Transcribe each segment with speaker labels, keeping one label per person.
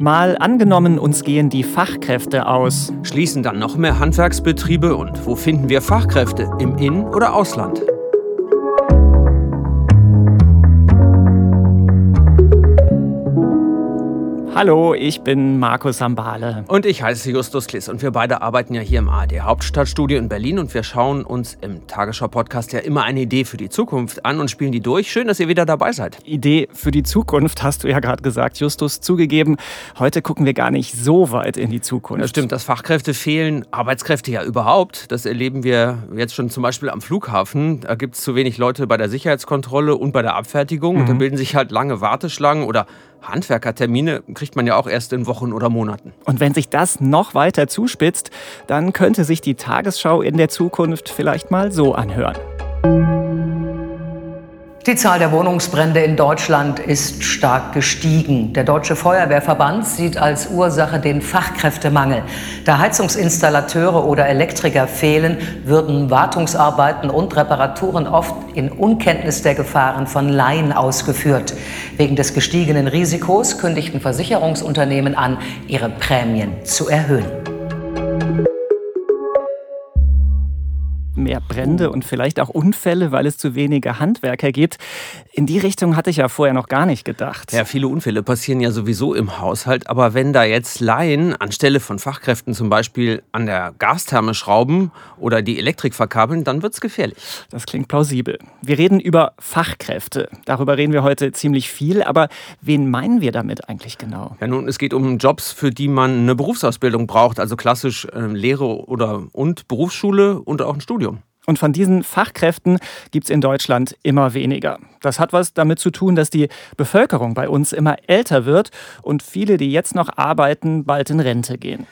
Speaker 1: Mal angenommen, uns gehen die Fachkräfte aus.
Speaker 2: Schließen dann noch mehr Handwerksbetriebe und wo finden wir Fachkräfte? Im In- oder Ausland?
Speaker 1: Hallo, ich bin Markus Sambale.
Speaker 2: Und ich heiße Justus Kliss und wir beide arbeiten ja hier im ARD Hauptstadtstudio in Berlin und wir schauen uns im Tagesschau-Podcast ja immer eine Idee für die Zukunft an und spielen die durch. Schön, dass ihr wieder dabei seid.
Speaker 1: Idee für die Zukunft hast du ja gerade gesagt, Justus, zugegeben. Heute gucken wir gar nicht so weit in die Zukunft.
Speaker 2: Das stimmt, dass Fachkräfte fehlen, Arbeitskräfte ja überhaupt. Das erleben wir jetzt schon zum Beispiel am Flughafen. Da gibt es zu wenig Leute bei der Sicherheitskontrolle und bei der Abfertigung. Mhm. Und da bilden sich halt lange Warteschlangen oder Handwerkertermine kriegt man ja auch erst in Wochen oder Monaten.
Speaker 1: Und wenn sich das noch weiter zuspitzt, dann könnte sich die Tagesschau in der Zukunft vielleicht mal so anhören.
Speaker 3: Die Zahl der Wohnungsbrände in Deutschland ist stark gestiegen. Der Deutsche Feuerwehrverband sieht als Ursache den Fachkräftemangel. Da Heizungsinstallateure oder Elektriker fehlen, würden Wartungsarbeiten und Reparaturen oft in Unkenntnis der Gefahren von Laien ausgeführt. Wegen des gestiegenen Risikos kündigten Versicherungsunternehmen an, ihre Prämien zu erhöhen.
Speaker 1: Mehr Brände und vielleicht auch Unfälle, weil es zu wenige Handwerker gibt. In die Richtung hatte ich ja vorher noch gar nicht gedacht.
Speaker 2: Ja, viele Unfälle passieren ja sowieso im Haushalt. Aber wenn da jetzt Laien anstelle von Fachkräften zum Beispiel an der Gastherme schrauben oder die Elektrik verkabeln, dann wird es gefährlich.
Speaker 1: Das klingt plausibel. Wir reden über Fachkräfte. Darüber reden wir heute ziemlich viel. Aber wen meinen wir damit eigentlich genau?
Speaker 2: Ja, nun, es geht um Jobs, für die man eine Berufsausbildung braucht. Also klassisch äh, Lehre oder und Berufsschule und auch ein Studium.
Speaker 1: Und von diesen Fachkräften gibt es in Deutschland immer weniger. Das hat was damit zu tun, dass die Bevölkerung bei uns immer älter wird und viele, die jetzt noch arbeiten, bald in Rente gehen.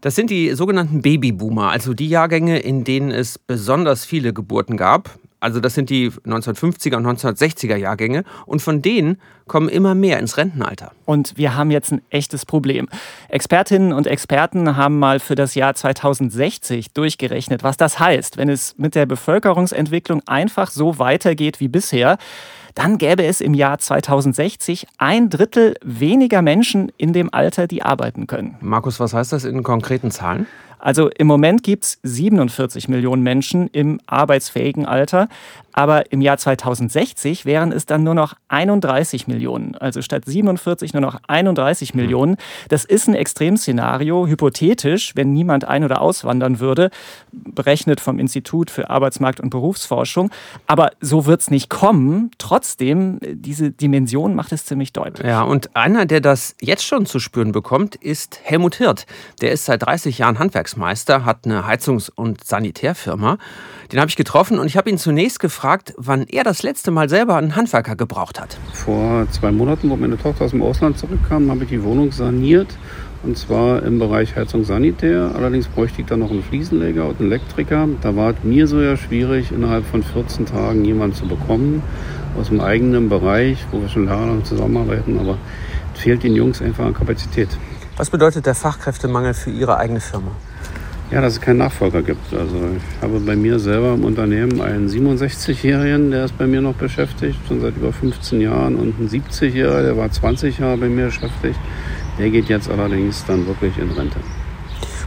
Speaker 2: Das sind die sogenannten Babyboomer, also die Jahrgänge, in denen es besonders viele Geburten gab. Also das sind die 1950er und 1960er Jahrgänge. Und von denen kommen immer mehr ins Rentenalter.
Speaker 1: Und wir haben jetzt ein echtes Problem. Expertinnen und Experten haben mal für das Jahr 2060 durchgerechnet, was das heißt, wenn es mit der Bevölkerungsentwicklung einfach so weitergeht wie bisher. Dann gäbe es im Jahr 2060 ein Drittel weniger Menschen in dem Alter, die arbeiten können.
Speaker 2: Markus, was heißt das in konkreten Zahlen?
Speaker 1: Also im Moment gibt es 47 Millionen Menschen im arbeitsfähigen Alter, aber im Jahr 2060 wären es dann nur noch 31 Millionen. Also statt 47 nur noch 31 Millionen. Das ist ein Extremszenario, hypothetisch, wenn niemand ein- oder auswandern würde, berechnet vom Institut für Arbeitsmarkt und Berufsforschung. Aber so wird es nicht kommen. Trotzdem, diese Dimension macht es ziemlich deutlich.
Speaker 2: Ja, und einer, der das jetzt schon zu spüren bekommt, ist Helmut Hirt. Der ist seit 30 Jahren Handwerksmeister, hat eine Heizungs- und Sanitärfirma. Den habe ich getroffen und ich habe ihn zunächst gefragt, wann er das letzte Mal selber einen Handwerker gebraucht hat.
Speaker 4: Vor zwei Monaten, wo meine Tochter aus dem Ausland zurückkam, habe ich die Wohnung saniert. Und zwar im Bereich Heizung Sanitär. Allerdings bräuchte ich dann noch einen Fliesenleger und einen Elektriker. Da war es mir so ja schwierig, innerhalb von 14 Tagen jemanden zu bekommen aus dem eigenen Bereich, wo wir schon jahrelang zusammenarbeiten. Aber es fehlt den Jungs einfach an Kapazität.
Speaker 2: Was bedeutet der Fachkräftemangel für Ihre eigene Firma?
Speaker 4: Ja, dass es keinen Nachfolger gibt. Also ich habe bei mir selber im Unternehmen einen 67-Jährigen, der ist bei mir noch beschäftigt, schon seit über 15 Jahren. Und einen 70-Jähriger, der war 20 Jahre bei mir beschäftigt. Der geht jetzt allerdings dann wirklich in Rente.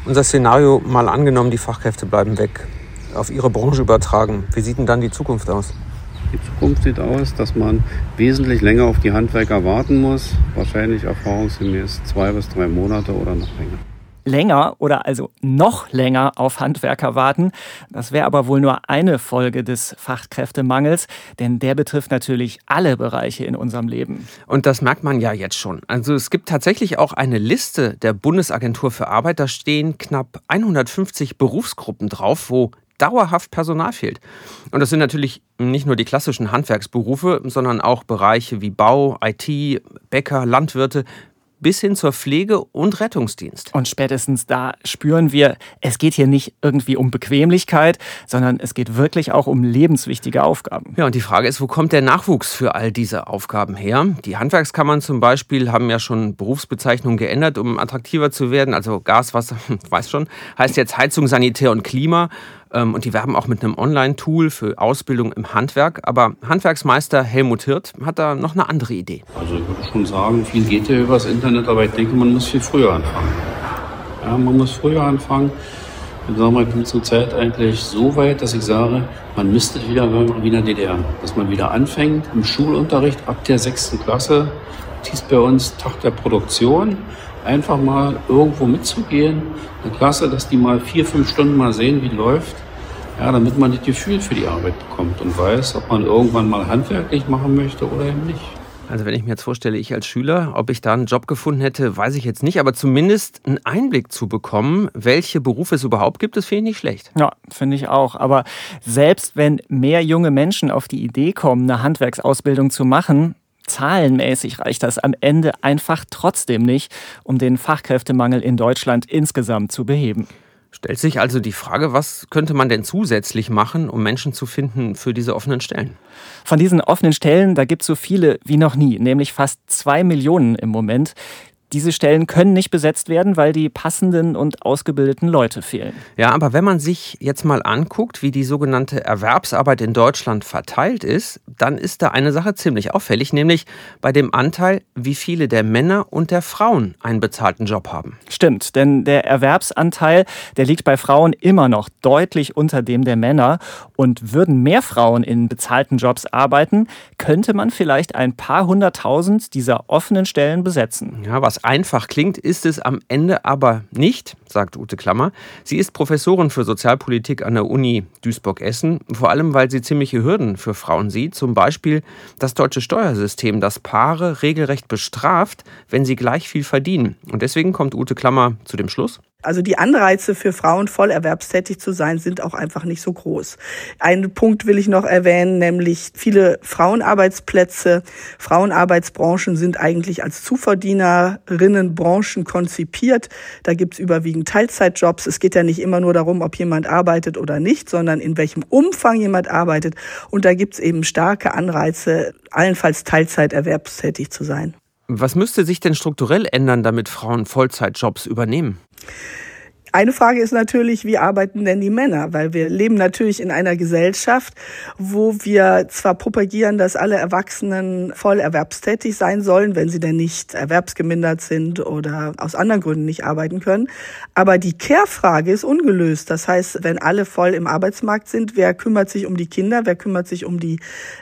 Speaker 2: Unser Szenario mal angenommen, die Fachkräfte bleiben weg, auf Ihre Branche übertragen. Wie sieht denn dann die Zukunft aus?
Speaker 4: Die Zukunft sieht aus, dass man wesentlich länger auf die Handwerker warten muss. Wahrscheinlich erfahrungsgemäß zwei bis drei Monate oder noch länger
Speaker 1: länger oder also noch länger auf Handwerker warten. Das wäre aber wohl nur eine Folge des Fachkräftemangels, denn der betrifft natürlich alle Bereiche in unserem Leben.
Speaker 2: Und das merkt man ja jetzt schon. Also es gibt tatsächlich auch eine Liste der Bundesagentur für Arbeit, da stehen knapp 150 Berufsgruppen drauf, wo dauerhaft Personal fehlt. Und das sind natürlich nicht nur die klassischen Handwerksberufe, sondern auch Bereiche wie Bau, IT, Bäcker, Landwirte, bis hin zur Pflege und Rettungsdienst.
Speaker 1: Und spätestens da spüren wir, es geht hier nicht irgendwie um Bequemlichkeit, sondern es geht wirklich auch um lebenswichtige Aufgaben.
Speaker 2: Ja, und die Frage ist, wo kommt der Nachwuchs für all diese Aufgaben her? Die Handwerkskammern zum Beispiel haben ja schon Berufsbezeichnungen geändert, um attraktiver zu werden. Also Gas, Wasser, weiß schon, heißt jetzt Heizung, Sanitär und Klima. Ähm, und die werben auch mit einem Online-Tool für Ausbildung im Handwerk. Aber Handwerksmeister Helmut Hirt hat da noch eine andere Idee.
Speaker 4: Also ich würde schon sagen, viel geht ja übers Internet, aber ich denke, man muss viel früher anfangen. Ja, man muss früher anfangen. Ich sage mal, ich bin zurzeit eigentlich so weit, dass ich sage, man müsste wieder wie in der DDR. Dass man wieder anfängt im Schulunterricht ab der sechsten Klasse, hieß bei uns Tag der Produktion, einfach mal irgendwo mitzugehen, eine Klasse, dass die mal vier, fünf Stunden mal sehen, wie läuft, ja, damit man das Gefühl für die Arbeit bekommt und weiß, ob man irgendwann mal handwerklich machen möchte oder eben nicht.
Speaker 2: Also wenn ich mir jetzt vorstelle, ich als Schüler, ob ich da einen Job gefunden hätte, weiß ich jetzt nicht, aber zumindest einen Einblick zu bekommen, welche Berufe es überhaupt gibt, das finde ich nicht schlecht.
Speaker 1: Ja, finde ich auch. Aber selbst wenn mehr junge Menschen auf die Idee kommen, eine Handwerksausbildung zu machen, zahlenmäßig reicht das am Ende einfach trotzdem nicht, um den Fachkräftemangel in Deutschland insgesamt zu beheben.
Speaker 2: Stellt sich also die Frage, was könnte man denn zusätzlich machen, um Menschen zu finden für diese offenen Stellen?
Speaker 1: Von diesen offenen Stellen, da gibt es so viele wie noch nie, nämlich fast zwei Millionen im Moment. Diese Stellen können nicht besetzt werden, weil die passenden und ausgebildeten Leute fehlen.
Speaker 2: Ja, aber wenn man sich jetzt mal anguckt, wie die sogenannte Erwerbsarbeit in Deutschland verteilt ist, dann ist da eine Sache ziemlich auffällig, nämlich bei dem Anteil, wie viele der Männer und der Frauen einen bezahlten Job haben.
Speaker 1: Stimmt, denn der Erwerbsanteil, der liegt bei Frauen immer noch deutlich unter dem der Männer. Und würden mehr Frauen in bezahlten Jobs arbeiten, könnte man vielleicht ein paar hunderttausend dieser offenen Stellen besetzen.
Speaker 2: Ja, was einfach klingt, ist es am Ende aber nicht, sagt Ute Klammer. Sie ist Professorin für Sozialpolitik an der Uni Duisburg-Essen, vor allem weil sie ziemliche Hürden für Frauen sieht, zum Beispiel das deutsche Steuersystem, das Paare regelrecht bestraft, wenn sie gleich viel verdienen. Und deswegen kommt Ute Klammer zu dem Schluss,
Speaker 5: also die Anreize für Frauen voll erwerbstätig zu sein, sind auch einfach nicht so groß. Einen Punkt will ich noch erwähnen, nämlich viele Frauenarbeitsplätze, Frauenarbeitsbranchen sind eigentlich als Zuverdienerinnenbranchen konzipiert. Da gibt's überwiegend Teilzeitjobs. Es geht ja nicht immer nur darum, ob jemand arbeitet oder nicht, sondern in welchem Umfang jemand arbeitet. Und da gibt's eben starke Anreize, allenfalls Teilzeit erwerbstätig zu sein.
Speaker 2: Was müsste sich denn strukturell ändern, damit Frauen Vollzeitjobs übernehmen?
Speaker 5: Eine Frage ist natürlich, wie arbeiten denn die Männer? Weil wir leben natürlich in einer Gesellschaft, wo wir zwar propagieren, dass alle Erwachsenen voll erwerbstätig sein sollen, wenn sie denn nicht erwerbsgemindert sind oder aus anderen Gründen nicht arbeiten können. Aber die Care-Frage ist ungelöst. Das heißt, wenn alle voll im Arbeitsmarkt sind, wer kümmert sich um die Kinder? Wer kümmert sich um die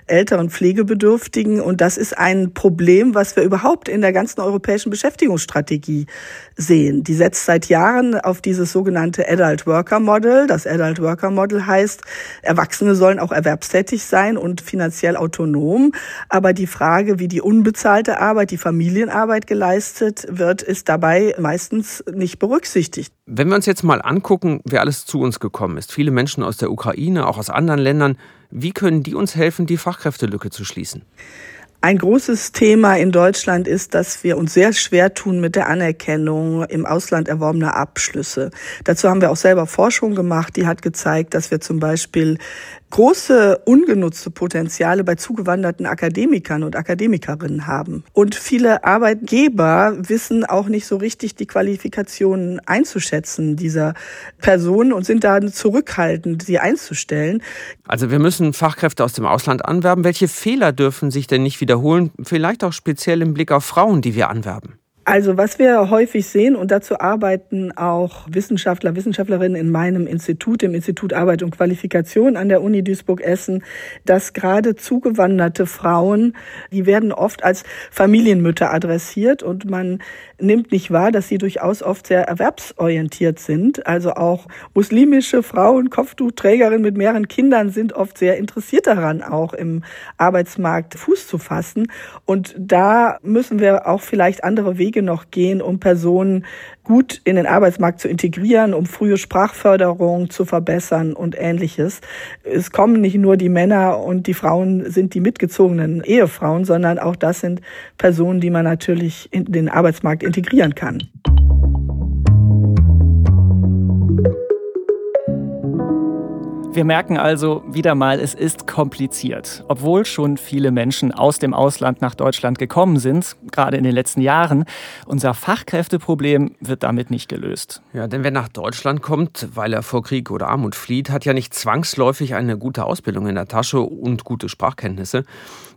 Speaker 5: älteren Pflegebedürftigen? Und das ist ein Problem, was wir überhaupt in der ganzen europäischen Beschäftigungsstrategie sehen. Die setzt seit Jahren auf diese dieses sogenannte Adult Worker Model. Das Adult Worker Model heißt, Erwachsene sollen auch erwerbstätig sein und finanziell autonom. Aber die Frage, wie die unbezahlte Arbeit, die Familienarbeit geleistet wird, ist dabei meistens nicht berücksichtigt.
Speaker 2: Wenn wir uns jetzt mal angucken, wer alles zu uns gekommen ist, viele Menschen aus der Ukraine, auch aus anderen Ländern, wie können die uns helfen, die Fachkräftelücke zu schließen?
Speaker 5: Ein großes Thema in Deutschland ist, dass wir uns sehr schwer tun mit der Anerkennung im Ausland erworbener Abschlüsse. Dazu haben wir auch selber Forschung gemacht, die hat gezeigt, dass wir zum Beispiel große ungenutzte Potenziale bei zugewanderten Akademikern und Akademikerinnen haben. Und viele Arbeitgeber wissen auch nicht so richtig die Qualifikationen einzuschätzen dieser Personen und sind da zurückhaltend, sie einzustellen.
Speaker 2: Also wir müssen Fachkräfte aus dem Ausland anwerben. Welche Fehler dürfen sich denn nicht wiederholen? Vielleicht auch speziell im Blick auf Frauen, die wir anwerben.
Speaker 5: Also was wir häufig sehen, und dazu arbeiten auch Wissenschaftler, Wissenschaftlerinnen in meinem Institut, im Institut Arbeit und Qualifikation an der Uni Duisburg-Essen, dass gerade zugewanderte Frauen, die werden oft als Familienmütter adressiert und man nimmt nicht wahr, dass sie durchaus oft sehr erwerbsorientiert sind. Also auch muslimische Frauen, Kopftuchträgerinnen mit mehreren Kindern sind oft sehr interessiert daran, auch im Arbeitsmarkt Fuß zu fassen. Und da müssen wir auch vielleicht andere Wege Wege noch gehen, um Personen gut in den Arbeitsmarkt zu integrieren, um frühe Sprachförderung zu verbessern und ähnliches. Es kommen nicht nur die Männer und die Frauen sind die mitgezogenen Ehefrauen, sondern auch das sind Personen, die man natürlich in den Arbeitsmarkt integrieren kann.
Speaker 1: Wir merken also wieder mal, es ist kompliziert. Obwohl schon viele Menschen aus dem Ausland nach Deutschland gekommen sind, gerade in den letzten Jahren, unser Fachkräfteproblem wird damit nicht gelöst.
Speaker 2: Ja, denn wer nach Deutschland kommt, weil er vor Krieg oder Armut flieht, hat ja nicht zwangsläufig eine gute Ausbildung in der Tasche und gute Sprachkenntnisse.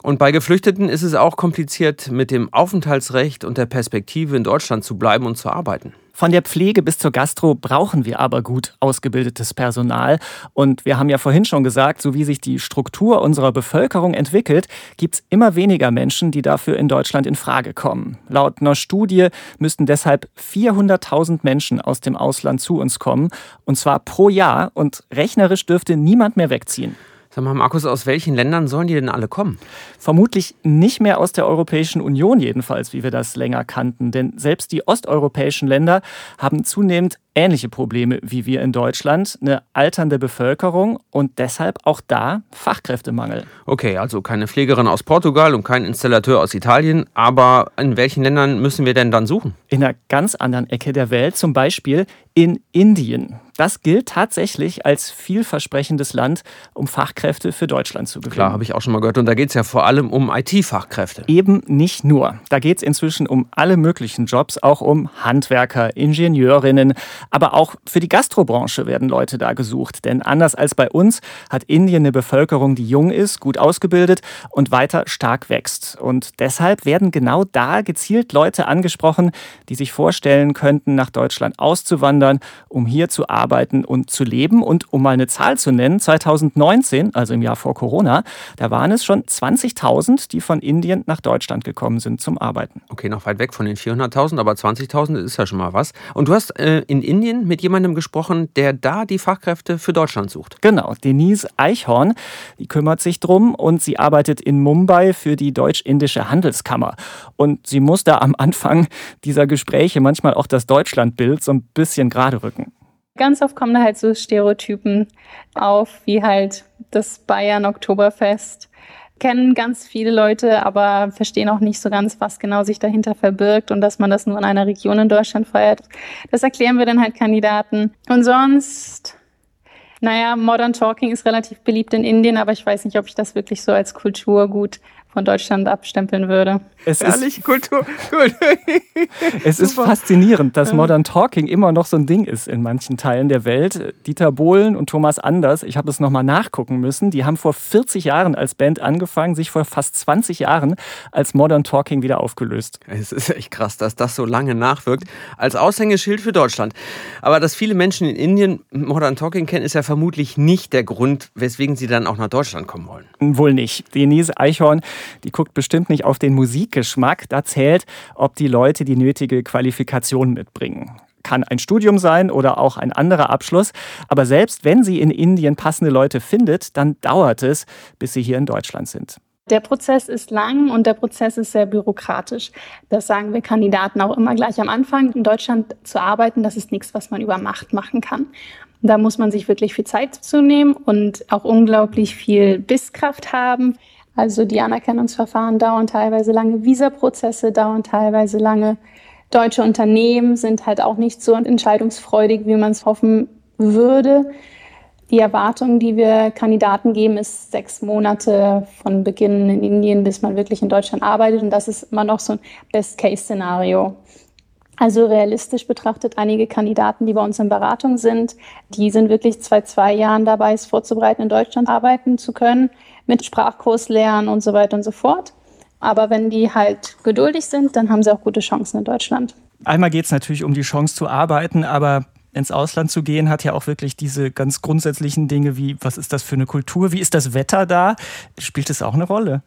Speaker 2: Und bei Geflüchteten ist es auch kompliziert, mit dem Aufenthaltsrecht und der Perspektive in Deutschland zu bleiben und zu arbeiten.
Speaker 1: Von der Pflege bis zur Gastro brauchen wir aber gut ausgebildetes Personal. Und wir haben ja vorhin schon gesagt, so wie sich die Struktur unserer Bevölkerung entwickelt, gibt es immer weniger Menschen, die dafür in Deutschland in Frage kommen. Laut einer Studie müssten deshalb 400.000 Menschen aus dem Ausland zu uns kommen. Und zwar pro Jahr. Und rechnerisch dürfte niemand mehr wegziehen.
Speaker 2: Sag mal, Markus, aus welchen Ländern sollen die denn alle kommen?
Speaker 1: Vermutlich nicht mehr aus der Europäischen Union jedenfalls, wie wir das länger kannten. Denn selbst die osteuropäischen Länder haben zunehmend ähnliche Probleme wie wir in Deutschland, eine alternde Bevölkerung und deshalb auch da Fachkräftemangel.
Speaker 2: Okay, also keine Pflegerin aus Portugal und kein Installateur aus Italien, aber in welchen Ländern müssen wir denn dann suchen?
Speaker 1: In einer ganz anderen Ecke der Welt, zum Beispiel in Indien. Das gilt tatsächlich als vielversprechendes Land, um Fachkräfte für Deutschland zu gewinnen.
Speaker 2: Klar, habe ich auch schon mal gehört. Und da geht es ja vor allem um IT-Fachkräfte.
Speaker 1: Eben nicht nur. Da geht es inzwischen um alle möglichen Jobs, auch um Handwerker, Ingenieurinnen, aber auch für die Gastrobranche werden Leute da gesucht. Denn anders als bei uns hat Indien eine Bevölkerung, die jung ist, gut ausgebildet und weiter stark wächst. Und deshalb werden genau da gezielt Leute angesprochen, die sich vorstellen könnten, nach Deutschland auszuwandern, um hier zu arbeiten und zu leben. Und um mal eine Zahl zu nennen, 2019, also im Jahr vor Corona, da waren es schon 20.000, die von Indien nach Deutschland gekommen sind zum Arbeiten.
Speaker 2: Okay, noch weit weg von den 400.000, aber 20.000 ist ja schon mal was. Und du hast äh, in Indien Indien mit jemandem gesprochen, der da die Fachkräfte für Deutschland sucht.
Speaker 1: Genau, Denise Eichhorn, die kümmert sich drum und sie arbeitet in Mumbai für die Deutsch-Indische Handelskammer. Und sie muss da am Anfang dieser Gespräche manchmal auch das Deutschlandbild so ein bisschen gerade rücken.
Speaker 6: Ganz oft kommen da halt so Stereotypen auf, wie halt das Bayern Oktoberfest kennen ganz viele Leute, aber verstehen auch nicht so ganz, was genau sich dahinter verbirgt und dass man das nur in einer Region in Deutschland feiert. Das erklären wir dann halt Kandidaten. Und sonst, naja, Modern Talking ist relativ beliebt in Indien, aber ich weiß nicht, ob ich das wirklich so als Kulturgut von Deutschland abstempeln würde.
Speaker 2: Es Herrlich, ist, Kultur, gut.
Speaker 1: es ist faszinierend, dass Modern Talking immer noch so ein Ding ist in manchen Teilen der Welt. Dieter Bohlen und Thomas Anders, ich habe es nochmal nachgucken müssen, die haben vor 40 Jahren als Band angefangen, sich vor fast 20 Jahren als Modern Talking wieder aufgelöst.
Speaker 2: Es ist echt krass, dass das so lange nachwirkt. Als Aushängeschild für Deutschland. Aber dass viele Menschen in Indien Modern Talking kennen, ist ja vermutlich nicht der Grund, weswegen sie dann auch nach Deutschland kommen wollen.
Speaker 1: Wohl nicht. Denise Eichhorn die guckt bestimmt nicht auf den Musikgeschmack. Da zählt, ob die Leute die nötige Qualifikation mitbringen kann ein Studium sein oder auch ein anderer Abschluss. Aber selbst wenn sie in Indien passende Leute findet, dann dauert es, bis sie hier in Deutschland sind.
Speaker 6: Der Prozess ist lang und der Prozess ist sehr bürokratisch. Das sagen wir Kandidaten auch immer gleich am Anfang. In Deutschland zu arbeiten, das ist nichts, was man über Macht machen kann. Da muss man sich wirklich viel Zeit zu nehmen und auch unglaublich viel Bisskraft haben. Also die Anerkennungsverfahren dauern teilweise lange, Visaprozesse dauern teilweise lange. Deutsche Unternehmen sind halt auch nicht so entscheidungsfreudig, wie man es hoffen würde. Die Erwartung, die wir Kandidaten geben, ist sechs Monate von Beginn in Indien, bis man wirklich in Deutschland arbeitet. Und das ist immer noch so ein Best-Case-Szenario. Also realistisch betrachtet, einige Kandidaten, die bei uns in Beratung sind, die sind wirklich zwei, zwei Jahren dabei, es vorzubereiten, in Deutschland arbeiten zu können mit Sprachkurs lernen und so weiter und so fort. Aber wenn die halt geduldig sind, dann haben sie auch gute Chancen in Deutschland.
Speaker 1: Einmal geht es natürlich um die Chance zu arbeiten, aber ins Ausland zu gehen, hat ja auch wirklich diese ganz grundsätzlichen Dinge wie, was ist das für eine Kultur, wie ist das Wetter da? Spielt es auch eine Rolle?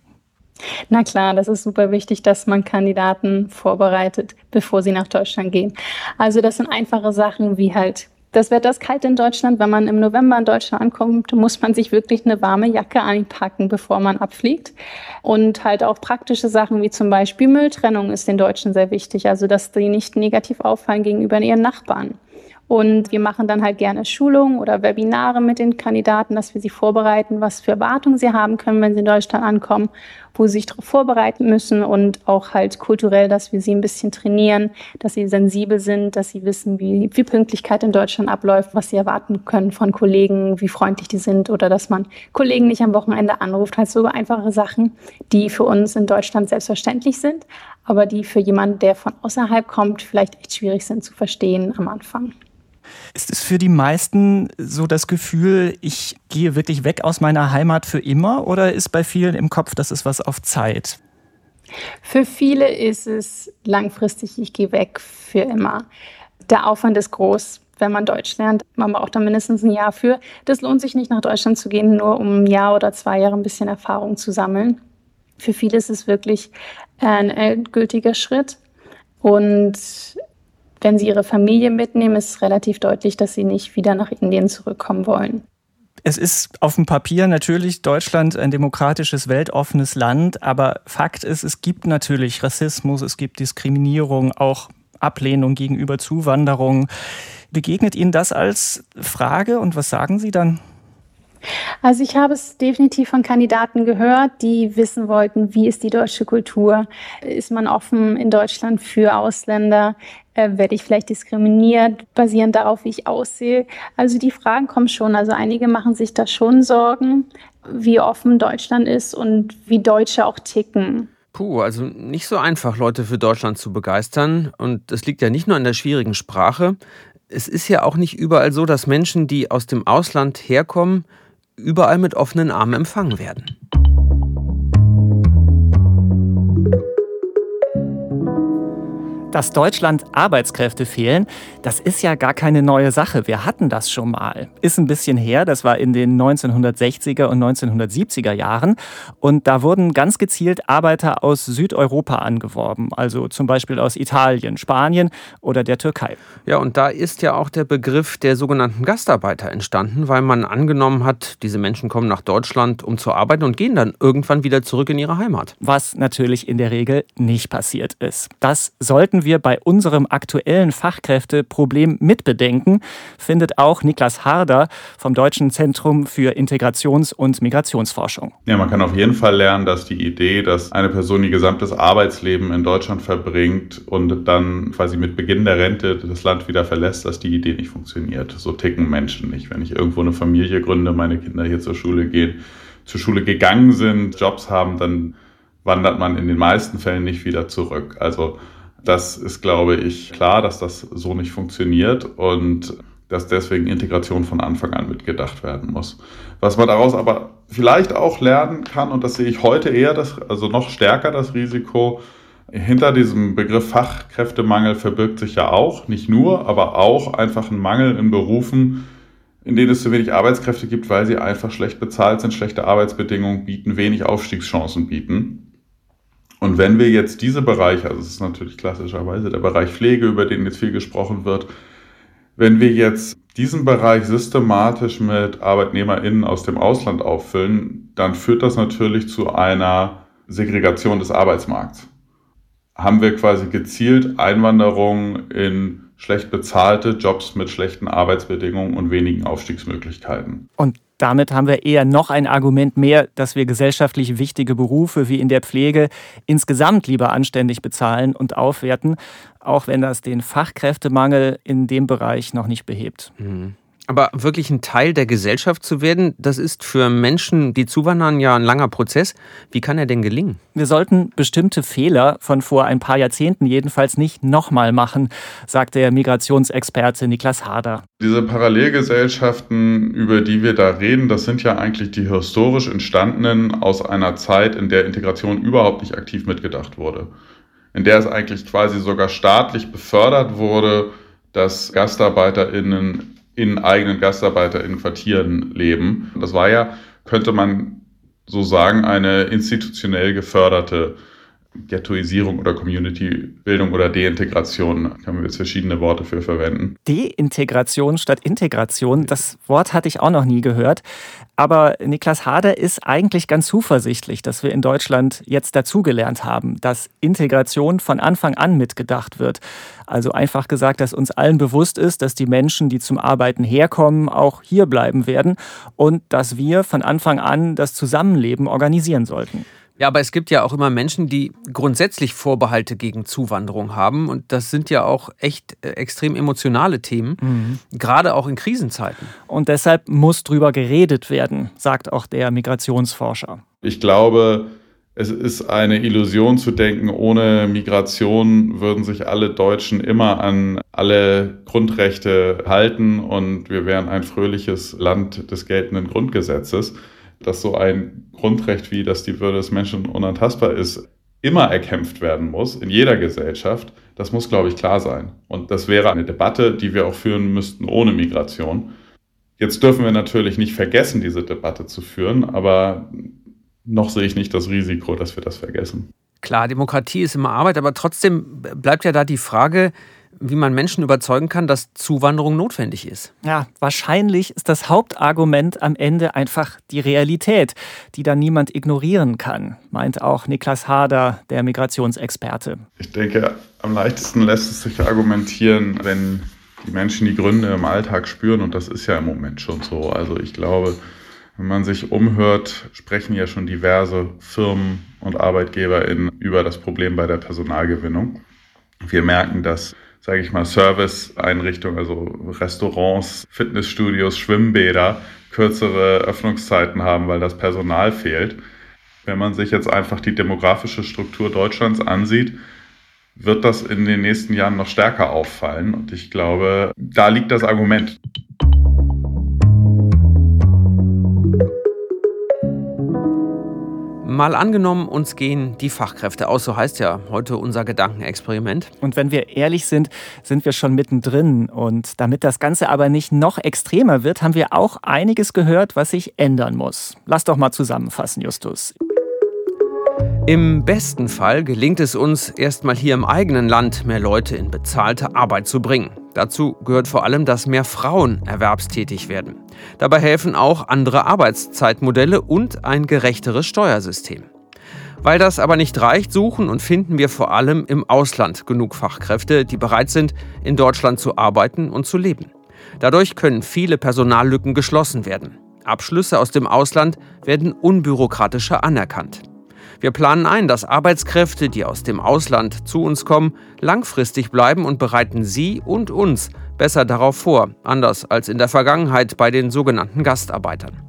Speaker 6: Na klar, das ist super wichtig, dass man Kandidaten vorbereitet, bevor sie nach Deutschland gehen. Also das sind einfache Sachen wie halt das Wetter ist kalt in Deutschland. Wenn man im November in Deutschland ankommt, muss man sich wirklich eine warme Jacke einpacken, bevor man abfliegt. Und halt auch praktische Sachen wie zum Beispiel Mülltrennung ist den Deutschen sehr wichtig. Also, dass die nicht negativ auffallen gegenüber ihren Nachbarn. Und wir machen dann halt gerne Schulungen oder Webinare mit den Kandidaten, dass wir sie vorbereiten, was für Erwartungen sie haben können, wenn sie in Deutschland ankommen, wo sie sich darauf vorbereiten müssen und auch halt kulturell, dass wir sie ein bisschen trainieren, dass sie sensibel sind, dass sie wissen, wie, wie Pünktlichkeit in Deutschland abläuft, was sie erwarten können von Kollegen, wie freundlich die sind oder dass man Kollegen nicht am Wochenende anruft. Halt so einfache Sachen, die für uns in Deutschland selbstverständlich sind, aber die für jemanden, der von außerhalb kommt, vielleicht echt schwierig sind zu verstehen am Anfang.
Speaker 1: Ist es für die meisten so das Gefühl, ich gehe wirklich weg aus meiner Heimat für immer oder ist bei vielen im Kopf, das ist was auf Zeit?
Speaker 6: Für viele ist es langfristig, ich gehe weg für immer. Der Aufwand ist groß, wenn man Deutsch lernt. Man braucht da mindestens ein Jahr für. Das lohnt sich nicht, nach Deutschland zu gehen, nur um ein Jahr oder zwei Jahre ein bisschen Erfahrung zu sammeln. Für viele ist es wirklich ein endgültiger Schritt. Und wenn sie ihre Familie mitnehmen, ist es relativ deutlich, dass sie nicht wieder nach Indien zurückkommen wollen.
Speaker 1: Es ist auf dem Papier natürlich Deutschland ein demokratisches, weltoffenes Land, aber Fakt ist, es gibt natürlich Rassismus, es gibt Diskriminierung, auch Ablehnung gegenüber Zuwanderung. Begegnet Ihnen das als Frage und was sagen Sie dann?
Speaker 6: Also ich habe es definitiv von Kandidaten gehört, die wissen wollten, wie ist die deutsche Kultur? Ist man offen in Deutschland für Ausländer? Äh, werde ich vielleicht diskriminiert, basierend darauf, wie ich aussehe? Also die Fragen kommen schon. Also einige machen sich da schon Sorgen, wie offen Deutschland ist und wie Deutsche auch ticken.
Speaker 2: Puh, also nicht so einfach, Leute für Deutschland zu begeistern. Und das liegt ja nicht nur an der schwierigen Sprache. Es ist ja auch nicht überall so, dass Menschen, die aus dem Ausland herkommen, überall mit offenen Armen empfangen werden.
Speaker 1: Dass Deutschland Arbeitskräfte fehlen, das ist ja gar keine neue Sache. Wir hatten das schon mal. Ist ein bisschen her, das war in den 1960er und 1970er Jahren. Und da wurden ganz gezielt Arbeiter aus Südeuropa angeworben, also zum Beispiel aus Italien, Spanien oder der Türkei.
Speaker 2: Ja, und da ist ja auch der Begriff der sogenannten Gastarbeiter entstanden, weil man angenommen hat, diese Menschen kommen nach Deutschland, um zu arbeiten und gehen dann irgendwann wieder zurück in ihre Heimat.
Speaker 1: Was natürlich in der Regel nicht passiert ist. Das sollten sollten wir bei unserem aktuellen Fachkräfteproblem mitbedenken, findet auch Niklas Harder vom Deutschen Zentrum für Integrations- und Migrationsforschung.
Speaker 7: Ja, man kann auf jeden Fall lernen, dass die Idee, dass eine Person ihr gesamtes Arbeitsleben in Deutschland verbringt und dann quasi mit Beginn der Rente das Land wieder verlässt, dass die Idee nicht funktioniert. So ticken Menschen nicht. Wenn ich irgendwo eine Familie gründe, meine Kinder hier zur Schule gehen, zur Schule gegangen sind, Jobs haben, dann wandert man in den meisten Fällen nicht wieder zurück. Also das ist, glaube ich, klar, dass das so nicht funktioniert und dass deswegen Integration von Anfang an mitgedacht werden muss. Was man daraus aber vielleicht auch lernen kann, und das sehe ich heute eher, das, also noch stärker das Risiko, hinter diesem Begriff Fachkräftemangel verbirgt sich ja auch, nicht nur, aber auch einfach ein Mangel in Berufen, in denen es zu wenig Arbeitskräfte gibt, weil sie einfach schlecht bezahlt sind, schlechte Arbeitsbedingungen bieten, wenig Aufstiegschancen bieten. Und wenn wir jetzt diese Bereiche, also es ist natürlich klassischerweise der Bereich Pflege, über den jetzt viel gesprochen wird, wenn wir jetzt diesen Bereich systematisch mit ArbeitnehmerInnen aus dem Ausland auffüllen, dann führt das natürlich zu einer Segregation des Arbeitsmarkts. Haben wir quasi gezielt Einwanderung in schlecht bezahlte Jobs mit schlechten Arbeitsbedingungen und wenigen Aufstiegsmöglichkeiten.
Speaker 1: Und damit haben wir eher noch ein Argument mehr, dass wir gesellschaftlich wichtige Berufe wie in der Pflege insgesamt lieber anständig bezahlen und aufwerten, auch wenn das den Fachkräftemangel in dem Bereich noch nicht behebt.
Speaker 2: Mhm. Aber wirklich ein Teil der Gesellschaft zu werden, das ist für Menschen, die zuwandern, ja ein langer Prozess. Wie kann er denn gelingen?
Speaker 1: Wir sollten bestimmte Fehler von vor ein paar Jahrzehnten jedenfalls nicht nochmal machen, sagt der Migrationsexperte Niklas Harder.
Speaker 7: Diese Parallelgesellschaften, über die wir da reden, das sind ja eigentlich die historisch entstandenen aus einer Zeit, in der Integration überhaupt nicht aktiv mitgedacht wurde. In der es eigentlich quasi sogar staatlich befördert wurde, dass GastarbeiterInnen in eigenen Gastarbeiter in Quartieren leben. Das war ja, könnte man so sagen, eine institutionell geförderte Ghettoisierung oder Community-Bildung oder Deintegration. Können wir jetzt verschiedene Worte für verwenden.
Speaker 1: Deintegration statt Integration, das Wort hatte ich auch noch nie gehört. Aber Niklas Hader ist eigentlich ganz zuversichtlich, dass wir in Deutschland jetzt dazugelernt haben, dass Integration von Anfang an mitgedacht wird. Also einfach gesagt, dass uns allen bewusst ist, dass die Menschen, die zum Arbeiten herkommen, auch hier bleiben werden und dass wir von Anfang an das Zusammenleben organisieren sollten.
Speaker 2: Ja, aber es gibt ja auch immer Menschen, die grundsätzlich Vorbehalte gegen Zuwanderung haben. Und das sind ja auch echt äh, extrem emotionale Themen, mhm. gerade auch in Krisenzeiten.
Speaker 1: Und deshalb muss drüber geredet werden, sagt auch der Migrationsforscher.
Speaker 7: Ich glaube, es ist eine Illusion zu denken, ohne Migration würden sich alle Deutschen immer an alle Grundrechte halten und wir wären ein fröhliches Land des geltenden Grundgesetzes dass so ein Grundrecht wie, dass die Würde des Menschen unantastbar ist, immer erkämpft werden muss, in jeder Gesellschaft, das muss, glaube ich, klar sein. Und das wäre eine Debatte, die wir auch führen müssten ohne Migration. Jetzt dürfen wir natürlich nicht vergessen, diese Debatte zu führen, aber noch sehe ich nicht das Risiko, dass wir das vergessen.
Speaker 2: Klar, Demokratie ist immer Arbeit, aber trotzdem bleibt ja da die Frage, wie man Menschen überzeugen kann, dass Zuwanderung notwendig ist.
Speaker 1: Ja, wahrscheinlich ist das Hauptargument am Ende einfach die Realität, die dann niemand ignorieren kann, meint auch Niklas Hader, der Migrationsexperte.
Speaker 7: Ich denke, am leichtesten lässt es sich argumentieren, wenn die Menschen die Gründe im Alltag spüren und das ist ja im Moment schon so. Also ich glaube, wenn man sich umhört, sprechen ja schon diverse Firmen und ArbeitgeberInnen über das Problem bei der Personalgewinnung. Wir merken, dass sage ich mal, Service-Einrichtungen, also Restaurants, Fitnessstudios, Schwimmbäder kürzere Öffnungszeiten haben, weil das Personal fehlt. Wenn man sich jetzt einfach die demografische Struktur Deutschlands ansieht, wird das in den nächsten Jahren noch stärker auffallen. Und ich glaube, da liegt das Argument.
Speaker 2: Mal angenommen, uns gehen die Fachkräfte aus, so heißt ja heute unser Gedankenexperiment.
Speaker 1: Und wenn wir ehrlich sind, sind wir schon mittendrin. Und damit das Ganze aber nicht noch extremer wird, haben wir auch einiges gehört, was sich ändern muss. Lass doch mal zusammenfassen, Justus.
Speaker 2: Im besten Fall gelingt es uns, erstmal hier im eigenen Land mehr Leute in bezahlte Arbeit zu bringen. Dazu gehört vor allem, dass mehr Frauen erwerbstätig werden. Dabei helfen auch andere Arbeitszeitmodelle und ein gerechteres Steuersystem. Weil das aber nicht reicht, suchen und finden wir vor allem im Ausland genug Fachkräfte, die bereit sind, in Deutschland zu arbeiten und zu leben. Dadurch können viele Personallücken geschlossen werden. Abschlüsse aus dem Ausland werden unbürokratischer anerkannt. Wir planen ein, dass Arbeitskräfte, die aus dem Ausland zu uns kommen, langfristig bleiben und bereiten Sie und uns besser darauf vor, anders als in der Vergangenheit bei den sogenannten Gastarbeitern.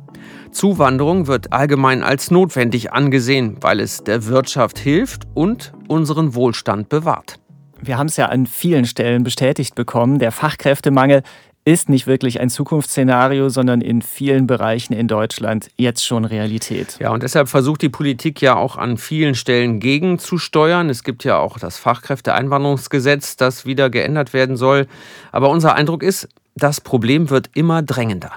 Speaker 2: Zuwanderung wird allgemein als notwendig angesehen, weil es der Wirtschaft hilft und unseren Wohlstand bewahrt.
Speaker 1: Wir haben es ja an vielen Stellen bestätigt bekommen, der Fachkräftemangel ist nicht wirklich ein Zukunftsszenario, sondern in vielen Bereichen in Deutschland jetzt schon Realität.
Speaker 2: Ja, und deshalb versucht die Politik ja auch an vielen Stellen gegenzusteuern. Es gibt ja auch das Fachkräfteeinwanderungsgesetz, das wieder geändert werden soll. Aber unser Eindruck ist, das Problem wird immer drängender.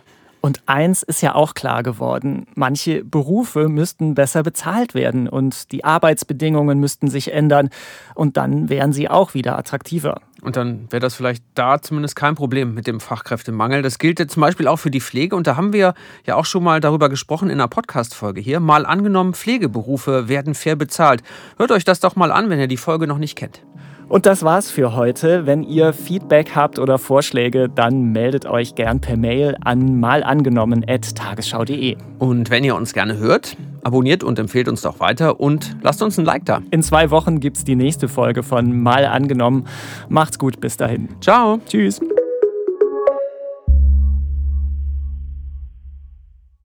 Speaker 1: Und eins ist ja auch klar geworden, manche Berufe müssten besser bezahlt werden und die Arbeitsbedingungen müssten sich ändern und dann wären sie auch wieder attraktiver.
Speaker 2: Und dann wäre das vielleicht da zumindest kein Problem mit dem Fachkräftemangel. Das gilt jetzt zum Beispiel auch für die Pflege. Und da haben wir ja auch schon mal darüber gesprochen in einer Podcast-Folge hier. Mal angenommen, Pflegeberufe werden fair bezahlt. Hört euch das doch mal an, wenn ihr die Folge noch nicht kennt.
Speaker 1: Und das war's für heute. Wenn ihr Feedback habt oder Vorschläge, dann meldet euch gern per Mail an malangenommen.tagesschau.de.
Speaker 2: Und wenn ihr uns gerne hört, abonniert und empfehlt uns doch weiter und lasst uns ein Like da.
Speaker 1: In zwei Wochen gibt's die nächste Folge von Mal angenommen. Macht's gut, bis dahin.
Speaker 2: Ciao.
Speaker 1: Tschüss.